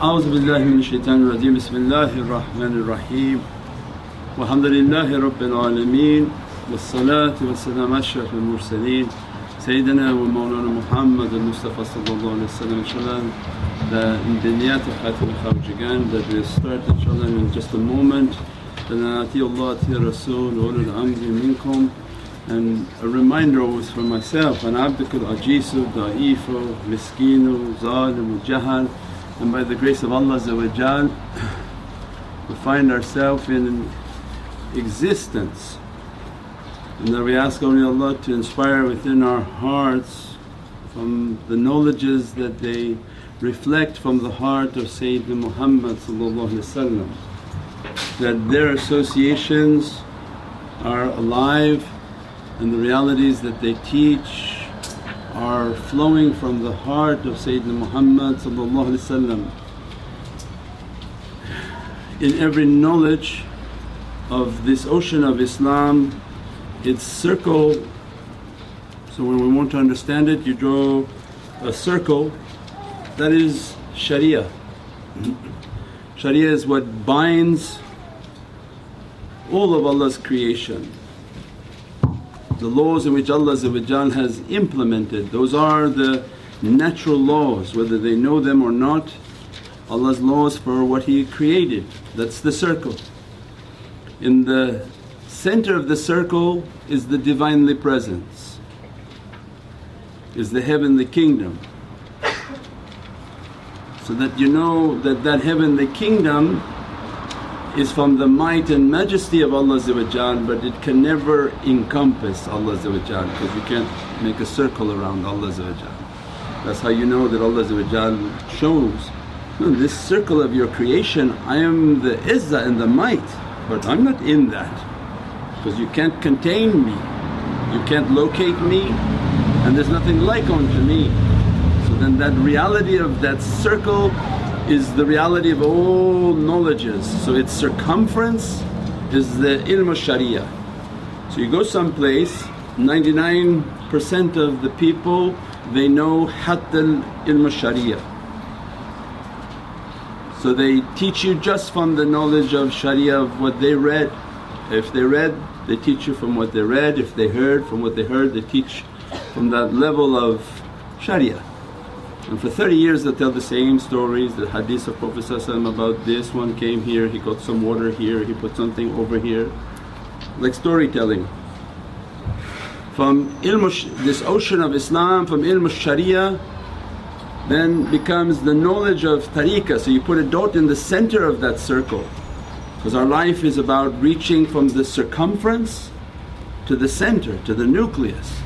أعوذ بالله من الشيطان الرجيم. بسم الله الرحمن الرحيم. والحمد لله رب العالمين والصلاة والسلام على أشرف المرسلين سيدنا ومولانا محمد المصطفى صلى الله عليه وسلم. إن شاء الله in the near future again that we start إن شاء الله in just a moment. then أتي الله أتي الرسول أول الأمر منكم. And a reminder always for myself and عبدك العجيز ضعيف مسكين ظالم جهل and by the grace of Allah we find ourselves in existence. And that we ask only Allah to inspire within our hearts from the knowledges that they reflect from the heart of Sayyidina Muhammad that their associations are alive and the realities that they teach are flowing from the heart of Sayyidina Muhammad In every knowledge of this ocean of Islam, its circle. So when we want to understand it you draw a circle that is sharia. Sharia is what binds all of Allah's creation the laws in which Allah has implemented, those are the natural laws whether they know them or not. Allah's laws for what He created, that's the circle. In the center of the circle is the Divinely Presence, is the heavenly kingdom. So that you know that that heavenly kingdom is from the might and majesty of Allah but it can never encompass Allah because you can't make a circle around Allah That's how you know that Allah shows, this circle of your creation I am the izzah and the might but I'm not in that because you can't contain me, you can't locate me and there's nothing like unto me. So then that reality of that circle is the reality of all knowledges. So its circumference is the ilm sharia. So you go someplace 99% of the people they know hatta ilm sharia. So they teach you just from the knowledge of sharia of what they read. If they read they teach you from what they read, if they heard from what they heard they teach from that level of sharia. And for 30 years they tell the same stories, the hadith of Prophet about this one came here, he got some water here, he put something over here, like storytelling. From ilm this ocean of Islam, from ilm sharia then becomes the knowledge of tariqah. So you put a dot in the center of that circle because our life is about reaching from the circumference to the center, to the nucleus.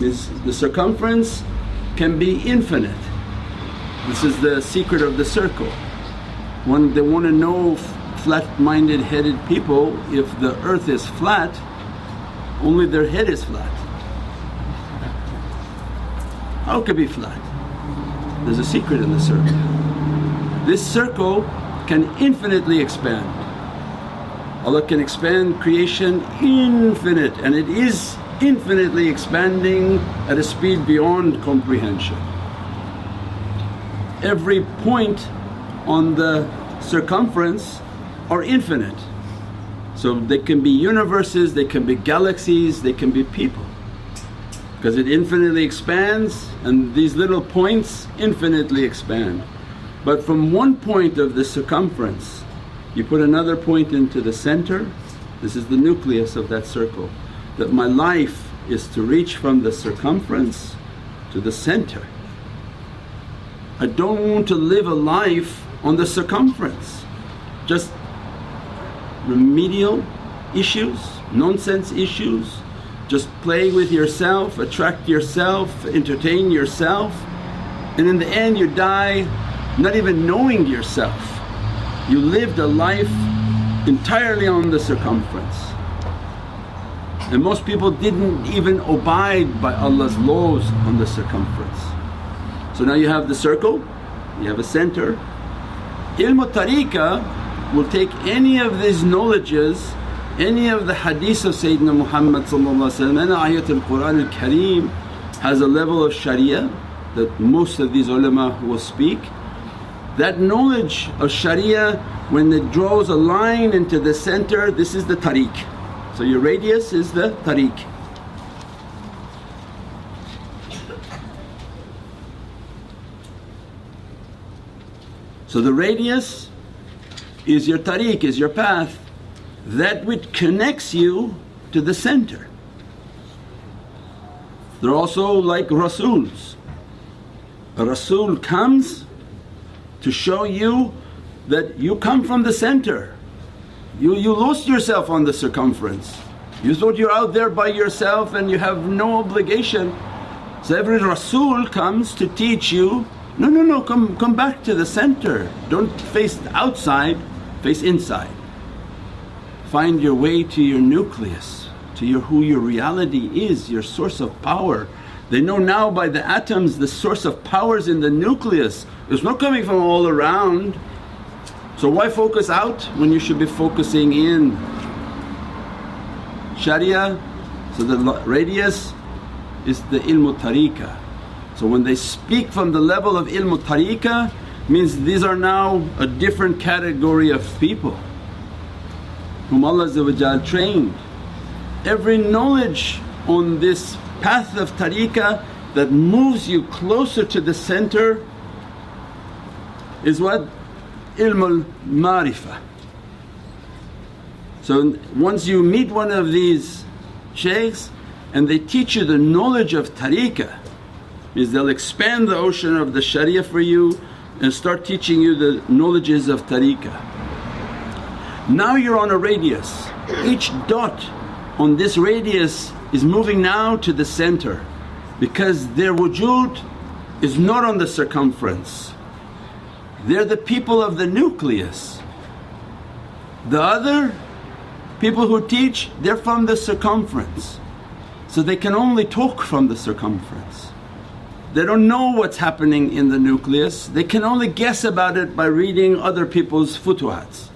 Is the circumference can be infinite. This is the secret of the circle. When they want to know flat-minded headed people if the earth is flat, only their head is flat. How could be flat? There's a secret in the circle. This circle can infinitely expand. Allah can expand creation infinite and it is infinitely expanding at a speed beyond comprehension. Every point on the circumference are infinite. So they can be universes, they can be galaxies, they can be people because it infinitely expands and these little points infinitely expand. But from one point of the circumference you put another point into the center, this is the nucleus of that circle that my life is to reach from the circumference to the center. I don't want to live a life on the circumference, just remedial issues, nonsense issues, just play with yourself, attract yourself, entertain yourself and in the end you die not even knowing yourself. You lived a life entirely on the circumference. And most people didn't even abide by Allah's laws on the circumference. So now you have the circle, you have a center. Ilm tariqah will take any of these knowledges, any of the hadith of Sayyidina Muhammad and ayatul Qur'an al-Kareem has a level of sharia that most of these ulama will speak That knowledge of Sharia when it draws a line into the center this is the tariq. So your radius is the tariq. So the radius is your tariq, is your path, that which connects you to the center. They're also like Rasools. A Rasool comes to show you that you come from the center. You, you lost yourself on the circumference. You thought you're out there by yourself and you have no obligation. So every Rasool comes to teach you no, no, no, come, come back to the center. Don't face outside, face inside. Find your way to your nucleus, to your who your reality is, your source of power. They know now by the atoms the source of power is in the nucleus. It's not coming from all around. So why focus out when you should be focusing in? Sharia, so the radius is the ilmu tariqah so when they speak from the level of ilmu tariqah means these are now a different category of people whom Allah trained. Every knowledge on this path of tariqah that moves you closer to the center is what? Ilmul marifah. So once you meet one of these shaykhs and they teach you the knowledge of tariqah means they'll expand the ocean of the sharia for you and start teaching you the knowledges of tariqah. Now you're on a radius, each dot on this radius is moving now to the center because their wujud is not on the circumference. They're the people of the nucleus. The other people who teach they're from the circumference so they can only talk from the circumference. They don't know what's happening in the nucleus, they can only guess about it by reading other people's futuhats.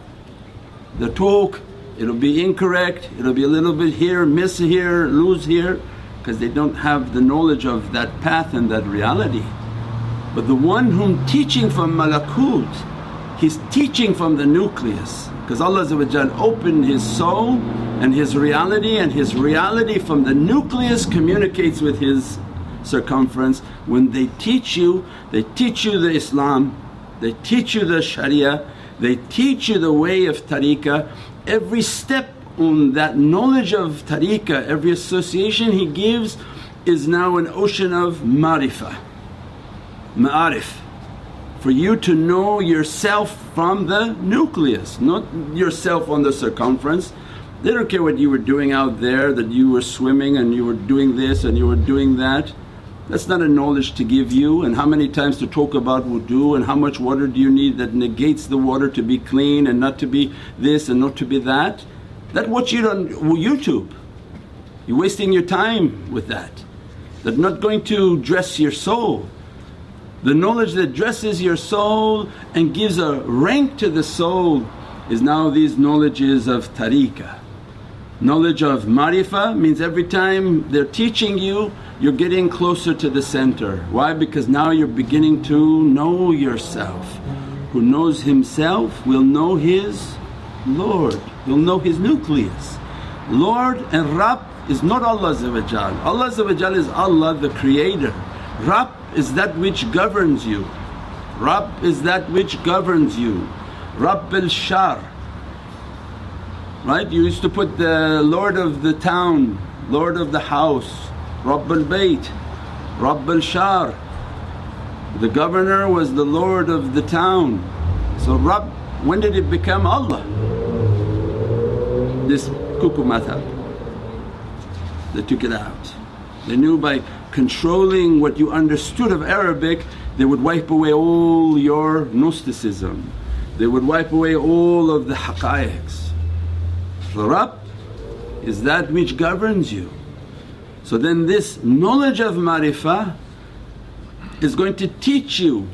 The talk, it'll be incorrect, it'll be a little bit here, miss here, lose here because they don't have the knowledge of that path and that reality. But the one whom teaching from malakut, he's teaching from the nucleus because Allah opened his soul and his reality and his reality from the nucleus communicates with his circumference. When they teach you, they teach you the Islam, they teach you the Sharia, they teach you the way of tariqah. Every step on that knowledge of tariqah, every association he gives is now an ocean of marifah, ma'arif. For you to know yourself from the nucleus, not yourself on the circumference. They don't care what you were doing out there, that you were swimming and you were doing this and you were doing that. That's not a knowledge to give you and how many times to talk about wudu and how much water do you need that negates the water to be clean and not to be this and not to be that. That watch it on YouTube. You're wasting your time with that. That's not going to dress your soul. The knowledge that dresses your soul and gives a rank to the soul is now these knowledges of tariqah. Knowledge of marifah means every time they're teaching you you're getting closer to the center. Why? Because now you're beginning to know yourself. Who knows himself will know his Lord, will know his nucleus. Lord and Rabb is not Allah Allah is Allah the creator. Rabb is that which governs you. Rabb is that which governs you. Rabb al Shar. Right? You used to put the Lord of the town, Lord of the house, Rabb al Bayt, Rabb al Shar. The governor was the lord of the town. So Rabb, when did it become Allah? This kuku madhab. They took it out. They knew by controlling what you understood of Arabic they would wipe away all your Gnosticism, they would wipe away all of the haqqaiqs. Rabb is that which governs you. So then this knowledge of marifah is going to teach you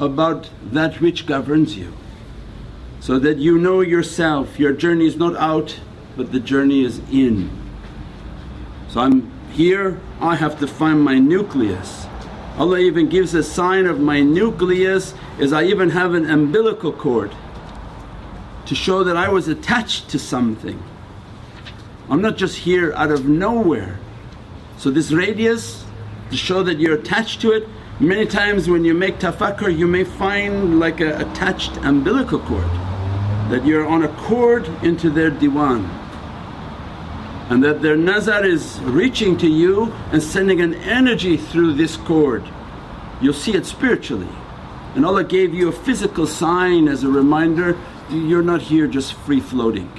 about that which governs you so that you know yourself, your journey is not out but the journey is in. So I'm here, I have to find my nucleus. Allah even gives a sign of my nucleus is I even have an umbilical cord to show that I was attached to something. I'm not just here out of nowhere. So this radius to show that you're attached to it, many times when you make tafakkur you may find like a attached umbilical cord that you're on a cord into their diwan and that their nazar is reaching to you and sending an energy through this cord. You'll see it spiritually. And Allah gave you a physical sign as a reminder you're not here just free floating.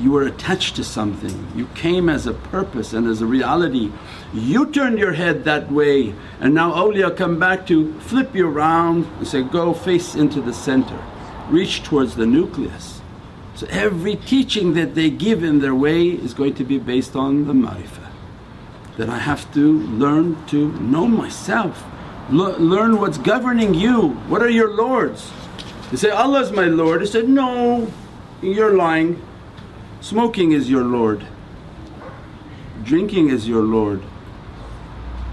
You were attached to something, you came as a purpose and as a reality. You turned your head that way and now awliya come back to flip you around and say, go face into the center, reach towards the nucleus. So every teaching that they give in their way is going to be based on the marifah. That I have to learn to know myself, learn what's governing you, what are your lords. They say, Allah's my Lord. He said, no, you're lying. Smoking is your Lord, drinking is your Lord,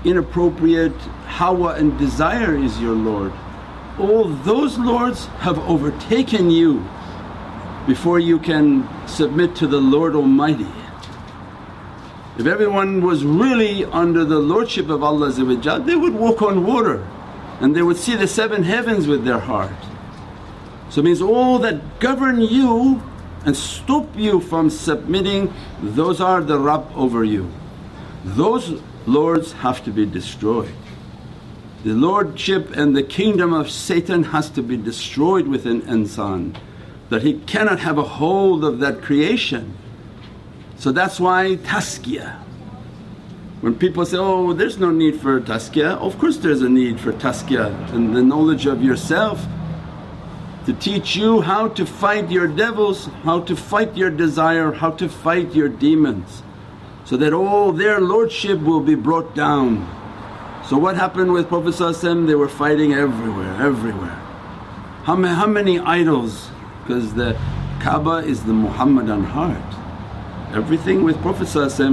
inappropriate hawa and desire is your Lord. All those lords have overtaken you before you can submit to the Lord Almighty. If everyone was really under the lordship of Allah they would walk on water and they would see the seven heavens with their heart. So it means all that govern you and stop you from submitting those are the Rabb over you. Those lords have to be destroyed. The lordship and the kingdom of Satan has to be destroyed within insan that he cannot have a hold of that creation. So that's why tazkiyah. When people say, oh there's no need for tazkiyah, of course there's a need for tazkiyah and the knowledge of yourself to teach you how to fight your devils, how to fight your desire, how to fight your demons so that all their lordship will be brought down. So what happened with Prophet they were fighting everywhere, everywhere. How, how many idols because the Kaaba is the Muhammadan heart. Everything with Prophet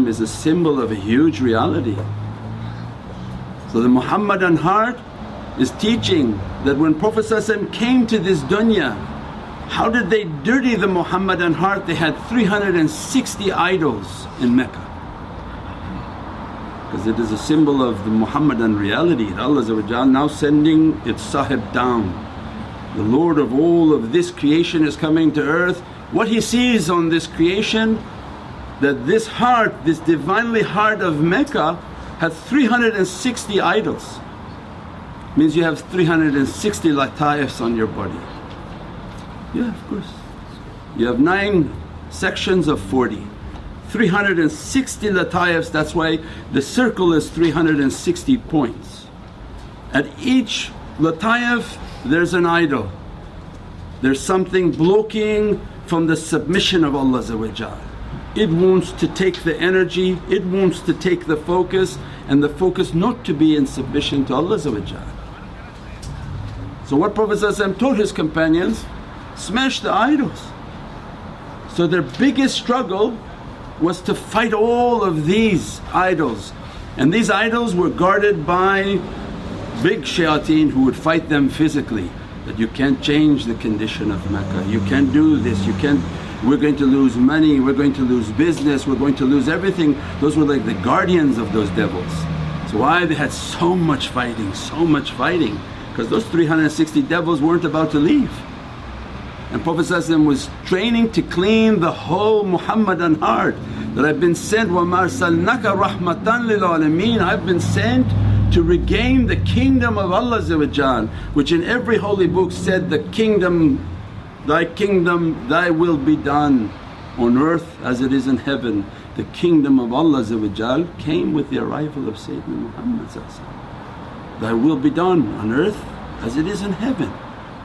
is a symbol of a huge reality. So the Muhammadan heart is teaching that when Prophet came to this dunya, how did they dirty the Muhammadan heart? They had 360 idols in Mecca because it is a symbol of the Muhammadan reality that Allah now sending its sahib down the Lord of all of this creation is coming to earth. What He sees on this creation that this heart, this Divinely heart of Mecca has 360 idols. Means you have 360 lataifs on your body. Yeah, of course. You have 9 sections of 40. 360 lataifs, that's why the circle is 360 points. At each lataif there's an idol, there's something blocking from the submission of Allah It wants to take the energy, it wants to take the focus and the focus not to be in submission to Allah So what Prophet told his companions, smash the idols. So their biggest struggle was to fight all of these idols. And these idols were guarded by big shayateen who would fight them physically that you can't change the condition of Mecca, you can't do this, you can't we're going to lose money, we're going to lose business, we're going to lose everything. Those were like the guardians of those devils. So why they had so much fighting, so much fighting because those 360 devils weren't about to leave. And Prophet was training to clean the whole Muhammadan heart that I've been sent, وَمَا أَرْسَلْنَاكَ رَحْمَةً لِلْعَالَمِينَ I've been sent to regain the kingdom of Allah which in every holy book said, the kingdom, thy kingdom, thy will be done on earth as it is in heaven. The kingdom of Allah came with the arrival of Sayyidina Muhammad Thy will be done on earth as it is in heaven.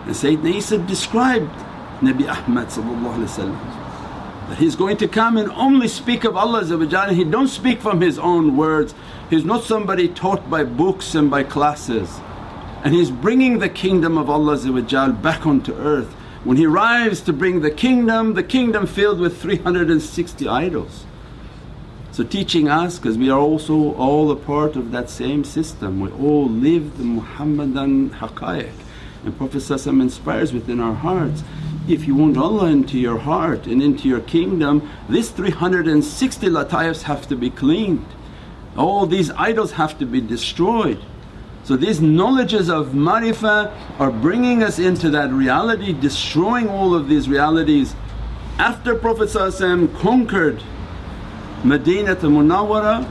And Sayyidina Isa described Nabi Ahmad that he's going to come and only speak of Allah he don't speak from his own words. He's not somebody taught by books and by classes and he's bringing the kingdom of Allah back onto earth. When he arrives to bring the kingdom, the kingdom filled with 360 idols. So teaching us because we are also all a part of that same system, we all live the Muhammadan haqqaiq and Prophet inspires within our hearts. If you want Allah into your heart and into your kingdom, these 360 lataifs have to be cleaned. All these idols have to be destroyed. So these knowledges of marifah are bringing us into that reality, destroying all of these realities. After Prophet conquered Madinah Munawwara,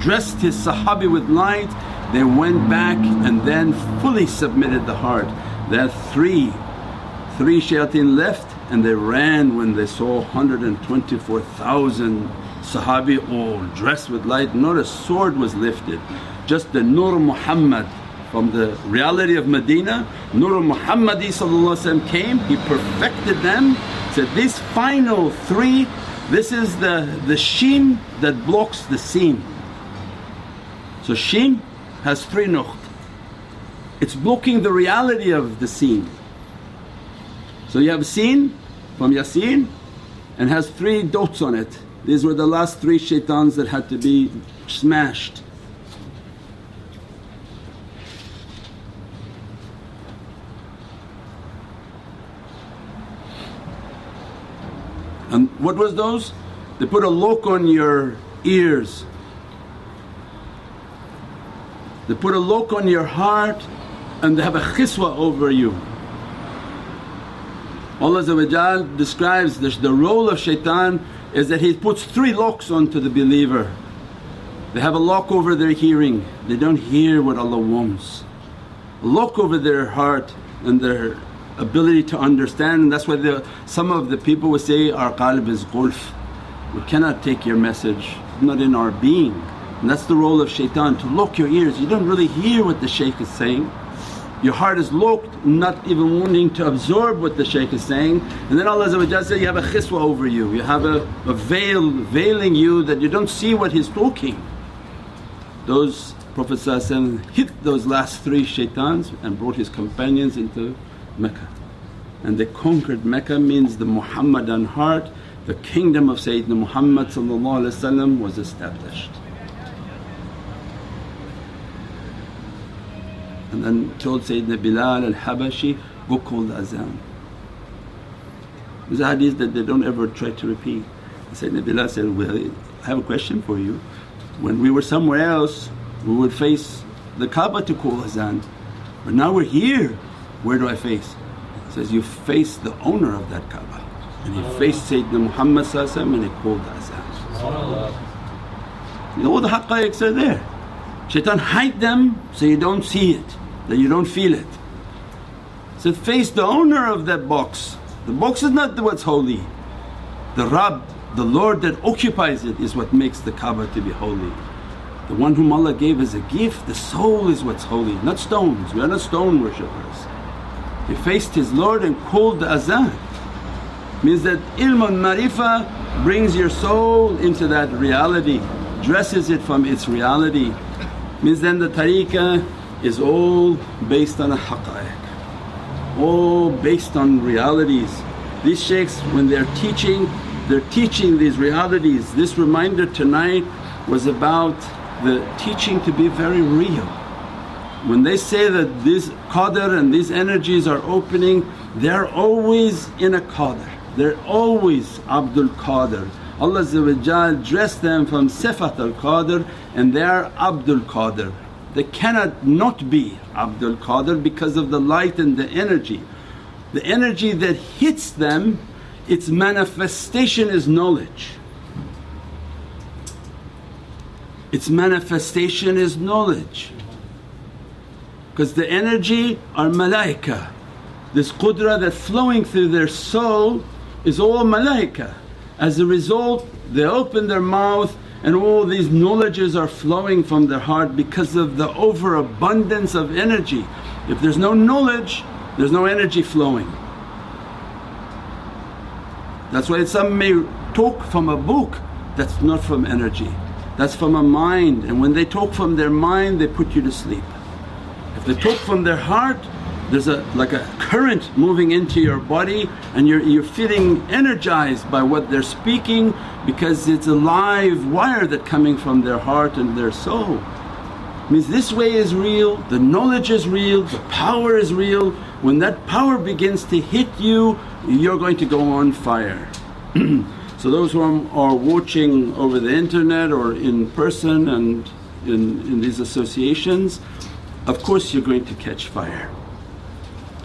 dressed his Sahabi with light, they went back and then fully submitted the heart. That three, three shayateen left and they ran when they saw 124,000 Sahabi all dressed with light, not a sword was lifted just the Nur Muhammad from the reality of Medina, Nur Muhammadi came, he perfected them. Said, these final three, this is the, the sheen that blocks the seen. So sheen has three nuqt, it's blocking the reality of the seen. So you have seen from Yasin and has three dots on it. These were the last three shaitans that had to be smashed. And what was those? They put a lock on your ears, they put a lock on your heart and they have a khiswa over you. Allah describes this, the role of shaitan is that he puts three locks onto the believer. They have a lock over their hearing, they don't hear what Allah wants. A lock over their heart and their ability to understand and that's why the, some of the people will say, our qalb is gulf, we cannot take your message, not in our being. And that's the role of shaitan to lock your ears, you don't really hear what the shaykh is saying. Your heart is locked, not even wanting to absorb what the shaykh is saying. And then Allah says, you have a khiswa over you, you have a, a veil veiling you that you don't see what he's talking. Those Prophet hit those last three shaitans and brought his companions into Mecca. And they conquered Mecca means the Muhammadan heart, the kingdom of Sayyidina Muhammad was established. And then told Sayyidina Bilal al-Habashi, go call the azan. There's a hadith that they don't ever try to repeat. Sayyidina Bilal said, well I have a question for you. When we were somewhere else we would face the Kaaba to call azan but now we're here where do I face? He says, You face the owner of that Kaaba. And he faced Sayyidina Muhammad and he called the azan. All the haqqaiqs are there. Shaitan hide them so you don't see it, that you don't feel it. So face the owner of that box. The box is not what's holy. The Rabb, the Lord that occupies it is what makes the Kaaba to be holy. The one whom Allah gave as a gift, the soul is what's holy, not stones. We are not stone worshippers. He faced his Lord and called the azan. Means that ilm al-marifah brings your soul into that reality, dresses it from its reality. Means then the tariqah is all based on a haqqaiq, all based on realities. These shaykhs when they're teaching, they're teaching these realities. This reminder tonight was about the teaching to be very real when they say that this qadr and these energies are opening, they're always in a qadr, they're always Abdul Qadir. Allah dressed them from Sifat al Qadir and they are Abdul Qadir. They cannot not be Abdul Qadir because of the light and the energy. The energy that hits them, its manifestation is knowledge. Its manifestation is knowledge because the energy are malaika. This qudra that's flowing through their soul is all malaika. As a result they open their mouth and all these knowledges are flowing from their heart because of the overabundance of energy. If there's no knowledge there's no energy flowing. That's why some may talk from a book that's not from energy, that's from a mind and when they talk from their mind they put you to sleep. If they talk from their heart there's a like a current moving into your body and you're, you're feeling energized by what they're speaking because it's a live wire that coming from their heart and their soul. Means this way is real, the knowledge is real, the power is real. When that power begins to hit you, you're going to go on fire. so those who are watching over the internet or in person and in, in these associations, of course you're going to catch fire.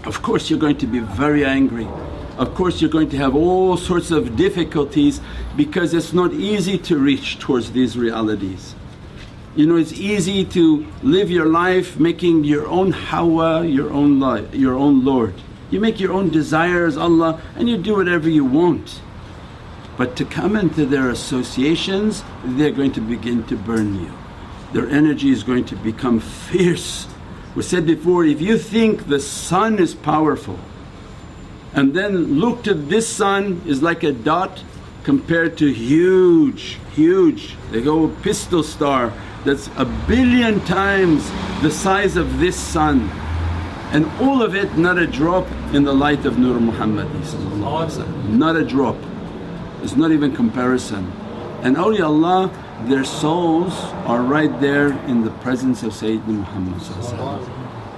Of course you're going to be very angry. Of course you're going to have all sorts of difficulties because it's not easy to reach towards these realities. You know it's easy to live your life making your own hawa your own life, your own Lord. You make your own desires Allah and you do whatever you want. But to come into their associations they're going to begin to burn you. Their energy is going to become fierce. We said before if you think the sun is powerful and then look to this sun is like a dot compared to huge, huge, they go pistol star that's a billion times the size of this sun. And all of it not a drop in the light of Nur Muhammad. Not a drop, it's not even comparison. And awliyaullah their souls are right there in the presence of Sayyidina Muhammad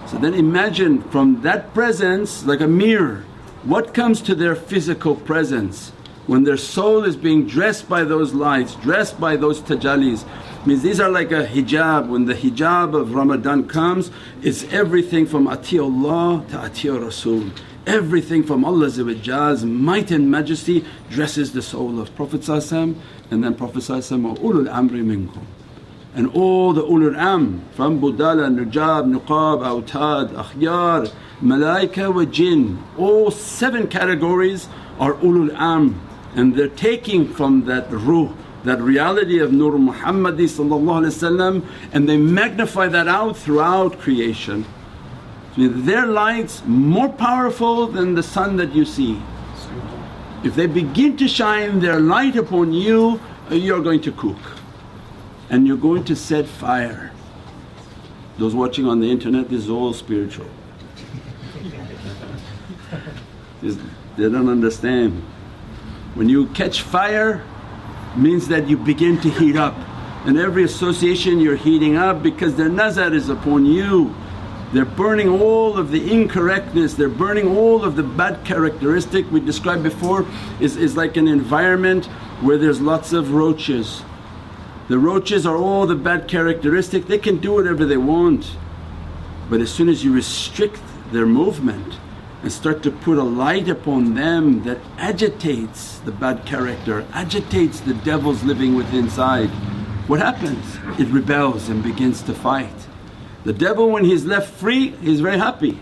So then imagine from that presence like a mirror, what comes to their physical presence when their soul is being dressed by those lights, dressed by those tajallis means these are like a hijab, when the hijab of Ramadan comes it's everything from atiullah to atiya Rasul. Everything from Allah's might and majesty dresses the soul of Prophet and then Prophet ulul amri minkum. And all the ulul am from budala, nujab, nuqab, awtad, akhyar, malaika wa jinn, all seven categories are ulul am and they're taking from that ruh that reality of Nur Muhammadi and they magnify that out throughout creation. So their lights more powerful than the sun that you see. If they begin to shine their light upon you, you're going to cook and you're going to set fire. Those watching on the internet, this is all spiritual. they don't understand. When you catch fire, means that you begin to heat up. and every association you're heating up because their nazar is upon you. They're burning all of the incorrectness, they're burning all of the bad characteristic we described before is, is like an environment where there's lots of roaches. The roaches are all the bad characteristic, they can do whatever they want. But as soon as you restrict their movement and start to put a light upon them that agitates the bad character, agitates the devils living within inside. What happens? It rebels and begins to fight. The devil when he's left free he's very happy.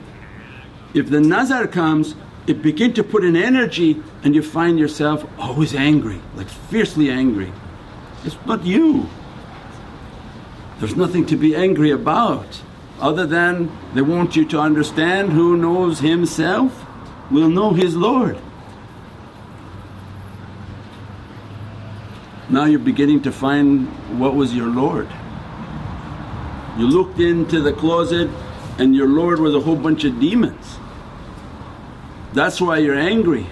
If the nazar comes it begin to put an energy and you find yourself always angry, like fiercely angry. It's not you. There's nothing to be angry about other than they want you to understand who knows himself will know his Lord. Now you're beginning to find what was your Lord. You looked into the closet and your Lord was a whole bunch of demons. That's why you're angry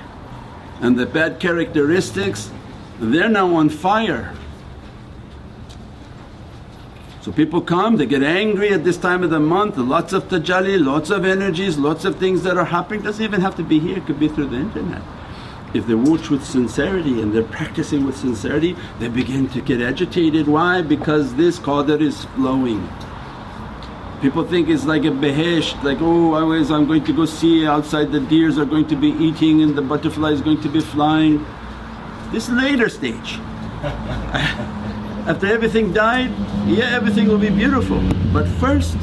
and the bad characteristics they're now on fire so people come, they get angry at this time of the month, lots of tajalli, lots of energies, lots of things that are happening, doesn't even have to be here, it could be through the internet. If they watch with sincerity and they're practicing with sincerity, they begin to get agitated. Why? Because this qadr is flowing. People think it's like a behesht, like, oh always I'm going to go see outside the deers are going to be eating and the butterfly is going to be flying. This later stage. After everything died, yeah everything will be beautiful but first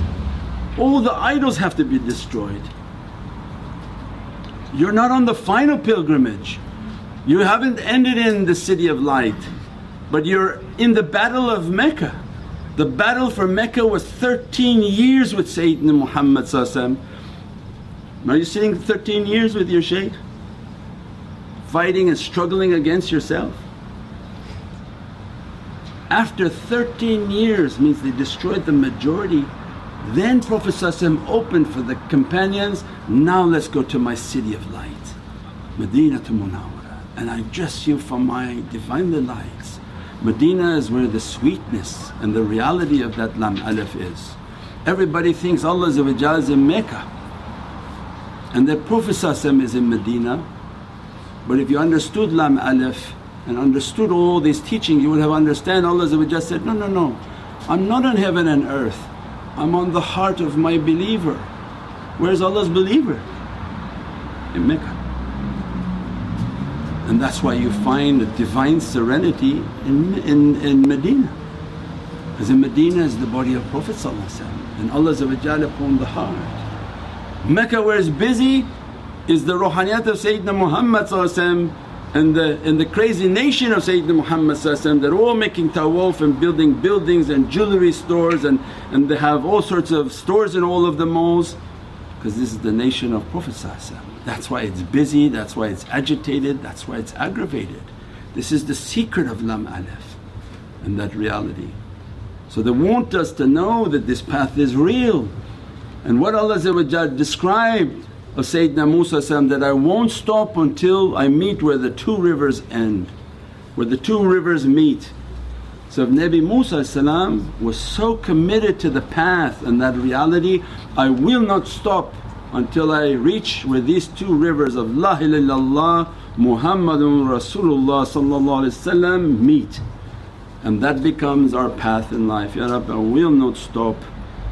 all the idols have to be destroyed. You're not on the final pilgrimage, you haven't ended in the city of light but you're in the battle of Mecca. The battle for Mecca was 13 years with Sayyidina Muhammad Are you sitting 13 years with your shaykh? Fighting and struggling against yourself? After 13 years means they destroyed the majority Then Prophet opened for the companions, now let's go to my city of light, Medina to Munawwara and I dress you from my Divinely lights. Medina is where the sweetness and the reality of that lam alif is. Everybody thinks Allah is in Mecca and that Prophet is in Medina but if you understood lam alif and understood all these teachings you would have understand Allah said, no, no, no I'm not on heaven and earth, I'm on the heart of my believer. Where's Allah's believer? In Mecca. And that's why you find a divine serenity in, in, in Medina. Because in Medina is the body of Prophet and Allah upon the heart. Mecca where it's busy is the ruhaniyat of Sayyidina Muhammad and the, and the crazy nation of Sayyidina Muhammad they're all making tawaf and building buildings and jewellery stores and, and they have all sorts of stores in all of the malls because this is the nation of Prophet That's why it's busy, that's why it's agitated, that's why it's aggravated. This is the secret of Lam Alif and that reality. So they want us to know that this path is real and what Allah described of Sayyidina Musa that, I won't stop until I meet where the two rivers end, where the two rivers meet. So if Nabi Musa was so committed to the path and that reality, I will not stop until I reach where these two rivers of La ilaha Muhammadun Rasulullah meet and that becomes our path in life. Ya Rabbi I will not stop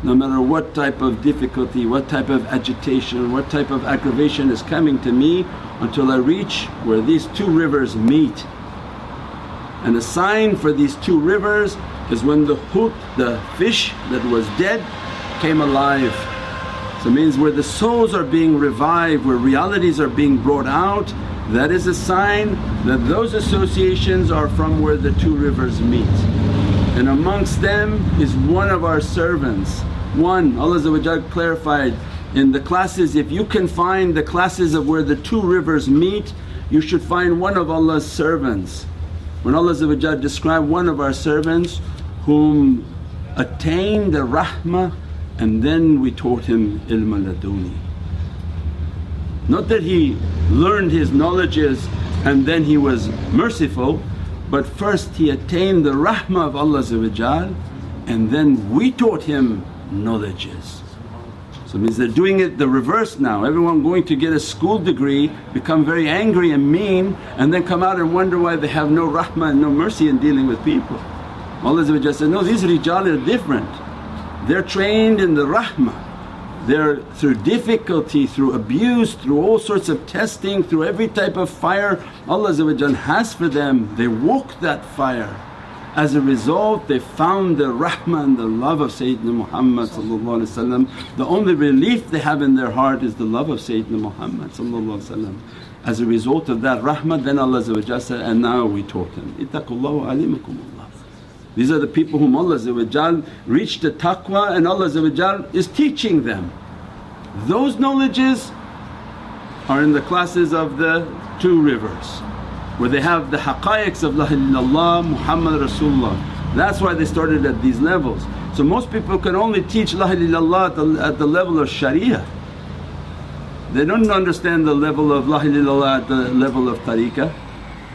no matter what type of difficulty, what type of agitation, what type of aggravation is coming to me until I reach where these two rivers meet. And a sign for these two rivers is when the hut, the fish that was dead came alive. So it means where the souls are being revived, where realities are being brought out, that is a sign that those associations are from where the two rivers meet and amongst them is one of our servants. One Allah clarified in the classes if you can find the classes of where the two rivers meet you should find one of Allah's servants. When Allah described one of our servants whom attained the rahmah and then we taught him ilm al laduni. Not that he learned his knowledges and then he was merciful but first he attained the rahmah of Allah and then we taught him knowledges. So it means they're doing it the reverse now, everyone going to get a school degree become very angry and mean and then come out and wonder why they have no rahmah and no mercy in dealing with people. Allah said, no these rijal are different, they're trained in the rahmah. They're through difficulty, through abuse, through all sorts of testing, through every type of fire. Allah has for them, they walk that fire. As a result they found the rahmah and the love of Sayyidina Muhammad The only relief they have in their heart is the love of Sayyidina Muhammad As a result of that rahmah then Allah said, and now we taught them, ittaqullah wa alimakumullah. These are the people whom Allah reached the taqwa and Allah is teaching them. Those knowledges are in the classes of the two rivers where they have the haqqaiqs of La ilaha Muhammad Rasulullah. That's why they started at these levels. So most people can only teach La ilaha at the, at the level of sharia. They don't understand the level of La ilaha at the level of tariqah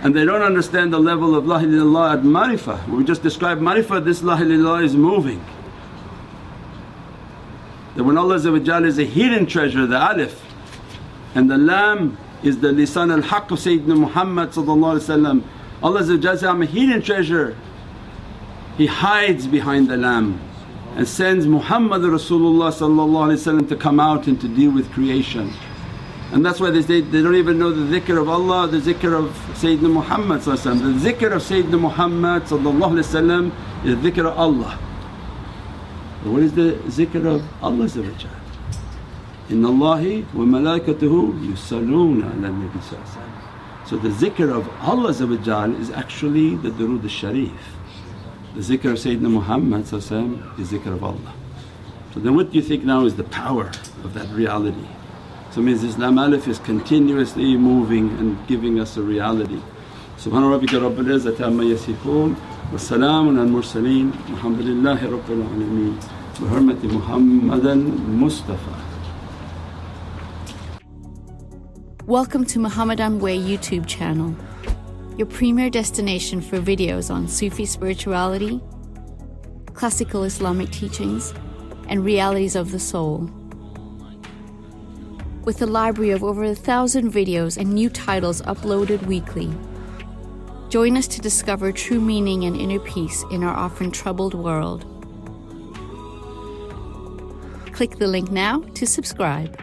and they don't understand the level of La ilaha at marifah. We just described marifah, this La ilaha is moving. That when Allah is a hidden treasure, the alif and the lam is the lisan al-haq of Sayyidina Muhammad Allah says, I'm a hidden treasure. He hides behind the lam and sends Muhammad Rasulullah to come out and to deal with creation. And that's why they say they don't even know the zikr of Allah, the zikr of Sayyidina Muhammad The zikr of Sayyidina Muhammad is the zikr of Allah. What is the zikr of Allah Inna Allahi wa malaikatahu yusalluna ala Nabi So the zikr of Allah is actually the durood al-sharif. The zikr of Sayyidina Muhammad is zikr of Allah. So then what do you think now is the power of that reality? So means Islam Alif is continuously moving and giving us a reality. Subhana rabbika rabbil izzati amma yasifoon wa salaamun al mursaleen walhamdulillahi rabbil alameen bi hurmati Muhammadan Mustafa. Welcome to Muhammadan Way YouTube channel, your premier destination for videos on Sufi spirituality, classical Islamic teachings, and realities of the soul. With a library of over a thousand videos and new titles uploaded weekly. Join us to discover true meaning and inner peace in our often troubled world. Click the link now to subscribe.